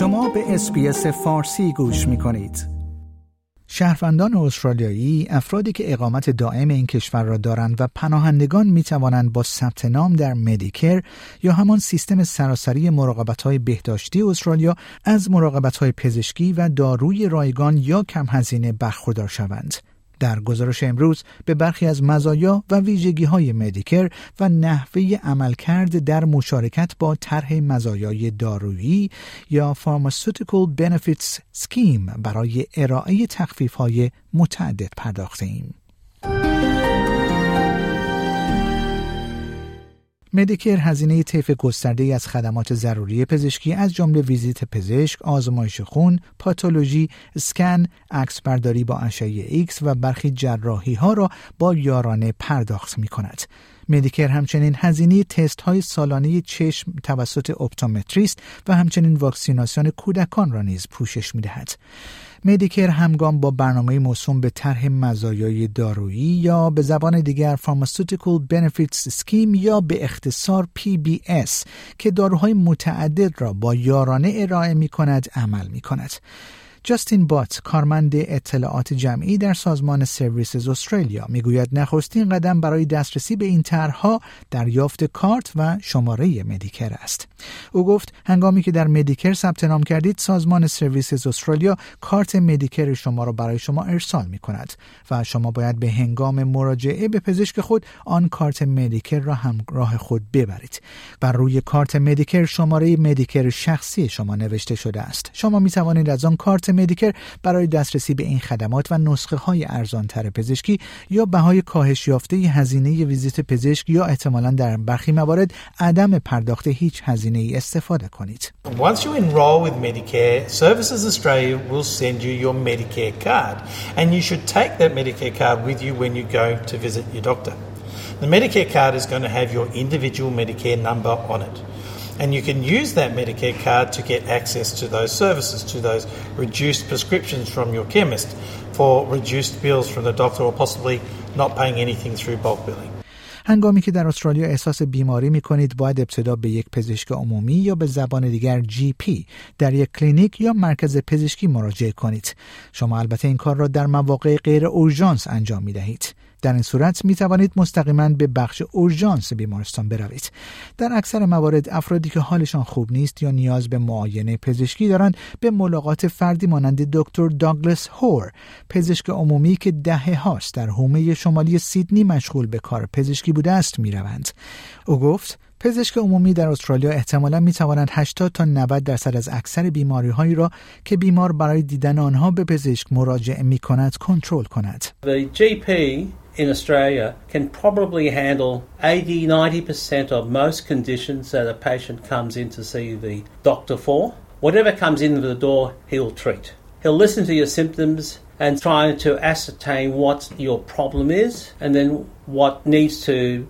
شما به SBS فارسی گوش می کنید. شهروندان استرالیایی افرادی که اقامت دائم این کشور را دارند و پناهندگان می توانند با ثبت نام در Medicare یا همان سیستم سراسری مراقبت های بهداشتی استرالیا از مراقبت های پزشکی و دارویی رایگان یا کم هزینه برخوردار شوند. در گزارش امروز به برخی از مزایا و ویژگی های Medicare و نحوه عملکرد در مشارکت با طرح مزایای دارویی یا Pharmaceutical Benefits Scheme برای ارائه تخفیف های متعدد پرداخته ایم. Medicare هزینه طیف گسترده‌ای از خدمات ضروری پزشکی از جمله ویزیت پزشک، آزمایش خون، پاتولوژی، اسکن، عکس برداری با اشعه ایکس و برخی جراحی ها را با یارانه پرداخت می کند. Medicare همچنین هزینه تست های سالانه چشم توسط اپتومتریست و همچنین واکسیناسیون کودکان را نیز پوشش می دهد. مدیکر همگام با برنامه موسوم به طرح مزایای دارویی یا به زبان دیگر فارماسوتیکال بنفیتس سکیم یا به اختصار PBS که داروهای متعدد را با یارانه ارائه می کند عمل می کند. جاستین بات کارمند اطلاعات جمعی در سازمان سرویسز استرالیا می‌گوید نخستین قدم برای دسترسی به این طرحها دریافت کارت و شماره Medicare است. او گفت هنگامی که در Medicare ثبت نام کردید سازمان Services Australia کارت Medicare شما را برای شما ارسال می کند و شما باید به هنگام مراجعه به پزشک خود آن کارت Medicare را همراه خود ببرید. بر روی کارت Medicare شماره Medicare شخصی شما نوشته شده است. شما می توانید از آن کارت Medicare برای دسترسی به این خدمات و نسخه های ارزانتر پزشکی یا بهای کاهش یافته هزینه ویزیت پزشک یا احتمالا در برخی موارد عدم پرداخت هیچ هزینه ای استفاده کنید. Once you enroll with Medicare, Services Australia will send you your Medicare card and you should take that Medicare card with you when you go to visit your doctor. The Medicare card is going to have your individual Medicare number on it. And you can use that Medicare card to get access to those services, to those reduced prescriptions from your chemist, for reduced bills from the doctor, or possibly not paying anything through bulk billing. هنگامی که در استرالیا احساس بیماری می کنید باید ابتدا به یک پزشک عمومی یا به زبان دیگر GP در یک کلینیک یا مرکز پزشکی مراجعه کنید. شما البته این کار را در مواقع غیر اورژانس انجام می دهید. در این صورت می توانید مستقیما به بخش اورژانس بیمارستان بروید در اکثر موارد افرادی که حالشان خوب نیست یا نیاز به معاینه پزشکی دارند به ملاقات فردی مانند دکتر داگلس هور پزشک عمومی که دهه هاست در حومه شمالی سیدنی مشغول به کار پزشکی بوده است می روند. او گفت پزشک عمومی در استرالیا احتمالا می توانند 80 تا 90 درصد از اکثر بیماری هایی را که بیمار برای دیدن آنها به پزشک مراجعه می کند کنترل کند. in Australia can probably handle 80 90% of most conditions that a patient comes in to see the doctor for. Whatever comes in the door, he'll treat. He'll listen to your symptoms and try to ascertain what your problem is and then what needs to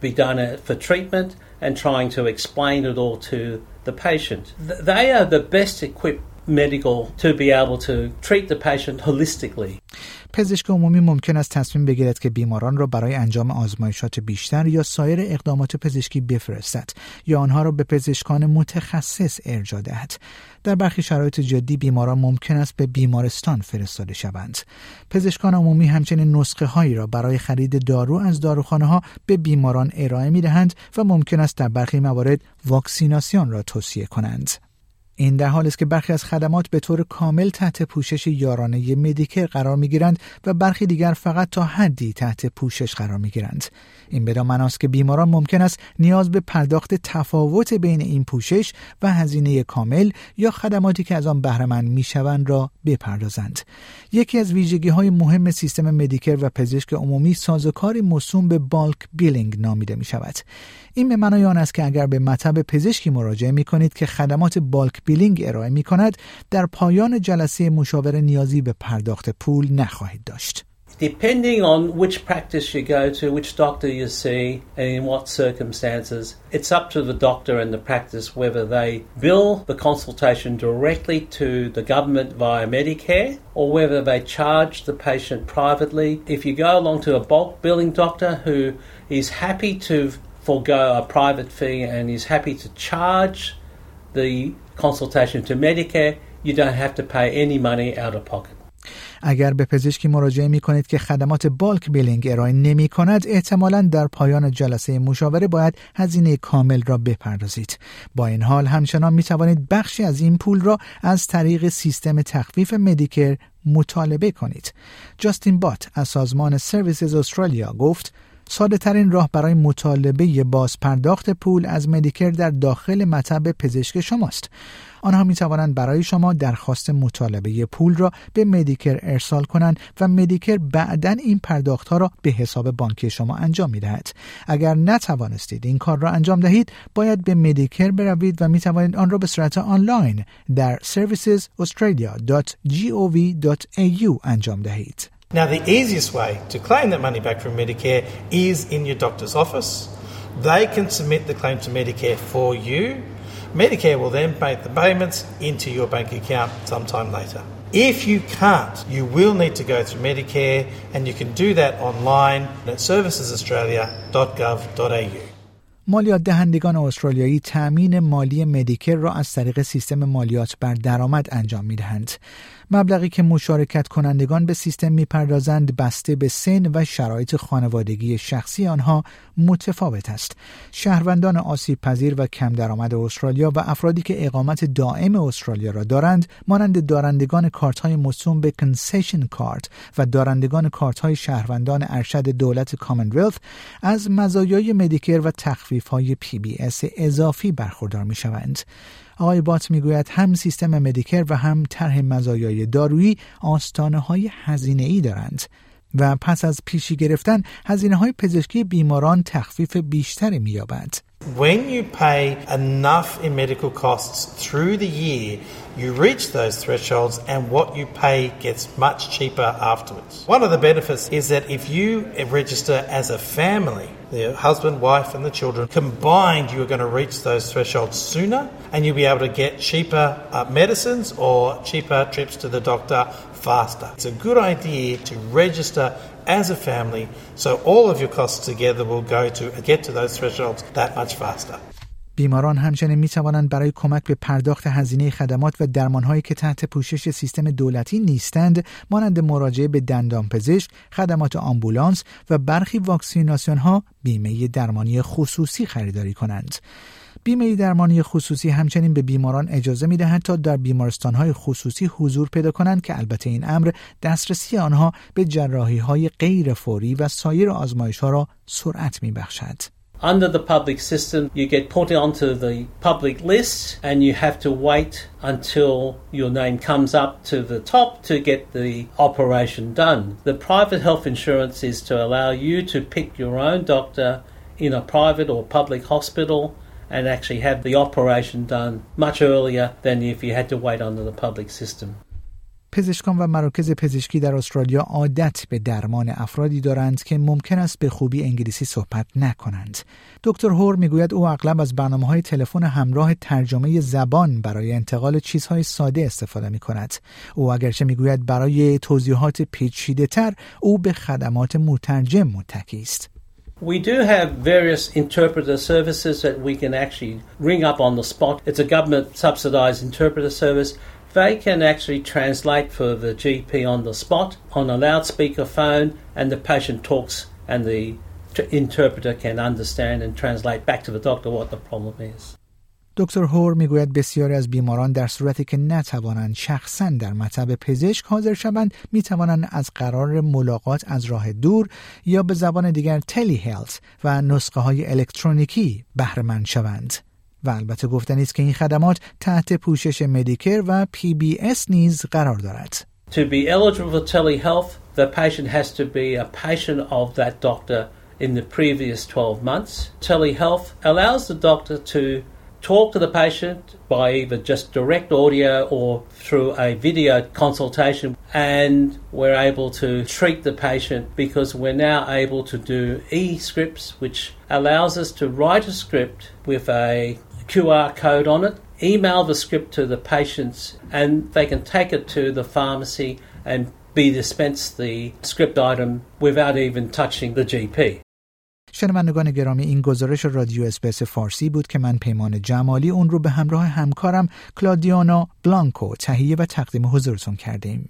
be done for treatment and trying to explain it all to the patient. They are the best equipped medical to be able to treat the patient holistically. پزشک عمومی ممکن است تصمیم بگیرد که بیماران را برای انجام آزمایشات بیشتر یا سایر اقدامات پزشکی بفرستد یا آنها را به پزشکان متخصص ارجاع دهد. در برخی شرایط جدی بیماران ممکن است به بیمارستان فرستاده شوند. پزشکان عمومی همچنین نسخه هایی را برای خرید دارو از داروخانه ها به بیماران ارائه می دهند و ممکن است در برخی موارد واکسیناسیون را توصیه کنند. این در حال است که برخی از خدمات به طور کامل تحت پوشش یارانه مدیکر قرار می گیرند و برخی دیگر فقط تا حدی تحت پوشش قرار می گیرند. این بدان معناست که بیماران ممکن است نیاز به پرداخت تفاوت بین این پوشش و هزینه کامل یا خدماتی که از آن بهرهمند می‌شوند را بپردازند. یکی از ویژگی های مهم سیستم Medicare و پزشک عمومی سازوکاری موسوم به bulk billing نامیده می شود. این به معنای آن است که اگر به مطب پزشکی مراجعه می کنید که خدمات bulk billing ارائه می کند در پایان جلسه مشاوره نیازی به پرداخت پول نخواهید داشت. Depending on which practice you go to, which doctor you see, and in what circumstances, it's up to the doctor and the practice whether they bill the consultation directly to the government via Medicare or whether they charge the patient privately. If you go along to a bulk billing doctor who is happy to forego a private fee and is happy to charge the consultation to Medicare, you don't have to pay any money out of pocket. اگر به پزشکی مراجعه می کنید که خدمات bulk billing ارائه نمی کند احتمالا در پایان جلسه مشاوره باید هزینه کامل را بپردازید با این حال همچنان می توانید بخشی از این پول را از طریق سیستم تخفیف Medicare مطالبه کنید جاستین بات از سازمان Services Australia گفت ساده ترین راه برای مطالبه باز پرداخت پول از Medicare در داخل مطب پزشک شماست. آنها می توانند برای شما درخواست مطالبه پول را به مدیکر ارسال کنند و مدیکر بعدا این پرداخت ها را به حساب بانکی شما انجام می دهد. اگر نتوانستید این کار را انجام دهید باید به مدیکر بروید و می توانید آن را به صورت آنلاین در servicesaustralia.gov.au انجام دهید. Now, the easiest way to claim that money back from Medicare is in your doctor's office. They can submit the claim to Medicare for you. Medicare will then make the payments into your bank account sometime later. If you can't, you will need to go through Medicare, and you can do that online at servicesaustralia.gov.au. مالیات دهندگان استرالیایی تأمین مالی مدیکر را از طریق سیستم مالیات بر درآمد انجام می دهند. مبلغی که مشارکت کنندگان به سیستم می‌پردازند بسته به سن و شرایط خانوادگی شخصی آنها متفاوت است. شهروندان آسیب پذیر و کم درآمد استرالیا و افرادی که اقامت دائم استرالیا را دارند مانند دارندگان کارت های موسوم به concession card و دارندگان کارت های شهروندان ارشد دولت Commonwealth از مزایای Medicare و تخفیف های PBS اضافی برخوردار می شوند. آقای بات می‌گوید هم سیستم Medicare و هم طرح مزایای دارویی آستانه های هزینه ای دارند و پس از پیشی گرفتن هزینه های پزشکی بیماران تخفیف بیشتری مییابد. When you pay enough in medical costs through the year, you reach those thresholds and what you pay gets much cheaper afterwards. One of the benefits is that if you register as a family, the husband, wife, and the children, combined, you are going to reach those thresholds sooner and you'll be able to get cheaper uh, medicines or cheaper trips to the doctor faster. It's a good idea to register as a family so all of your costs together will go to get to those thresholds that much faster. بیماران همچنین می توانند برای کمک به پرداخت هزینه خدمات و درمانهایی که تحت پوشش سیستم دولتی نیستند مانند مراجعه به دندانپزشک، خدمات آمبولانس و برخی واکسیناسیون ها بیمه درمانی خصوصی خریداری کنند. بیمه درمانی خصوصی همچنین به بیماران اجازه می دهد تا در بیمارستان های خصوصی حضور پیدا کنند که البته این امر دسترسی آنها به جراحی های غیر فوری و سایر آزمایش ها را سرعت می بخشد. Under the public system, you get put onto the public list and you have to wait until your name comes up to the top to get the operation done. The private health insurance is to allow you to pick your own doctor in a private or public hospital and actually have the operation done much earlier than if you had to wait under the public system. پزشکان و مراکز پزشکی در استرالیا عادت به درمان افرادی دارند که ممکن است به خوبی انگلیسی صحبت نکنند. دکتر هور می‌گوید او اغلب از برنامه های تلفن همراه ترجمه زبان برای انتقال چیزهای ساده استفاده می کند. او اگرچه می‌گوید برای توضیحات پیچیده تر او به خدمات مترجم متکی است. We do have various interpreter services that we can actually ring up on the spot. It's a government subsidized interpreter service. They can actually translate for the GP on the spot on a loudspeaker phone, and the patient talks, and the interpreter can understand and translate back to the doctor what the problem is. دکتر هور می‌گوید بسیاری از بیماران در صورتی که نتوانند شخصا در مطب پزشک حاضر شوند می‌توانند از قرار ملاقات از راه دور یا به زبان دیگر تلی هلت و نسخه های الکترونیکی بهره شوند. و البته گفتنی است که این خدمات تحت پوشش مدیکر و پی بی اس نیز قرار دارد. To be eligible for telehealth, the patient has to be a patient of that doctor in the previous 12 months. Telehealth allows the doctor to talk to the patient by either just direct audio or through a video consultation and we're able to treat the patient because we're now able to do e-scripts which allows us to write a script with a QR code on it, email the script to the patients, and they can take it to the pharmacy and be dispensed the script item without even touching the GP. شنوندگان گرامی این گزارش رادیو اسپیس فارسی بود که من پیمان جمالی اون رو به همراه همکارم کلادیانا بلانکو تهیه و تقدیم حضورتون کردیم.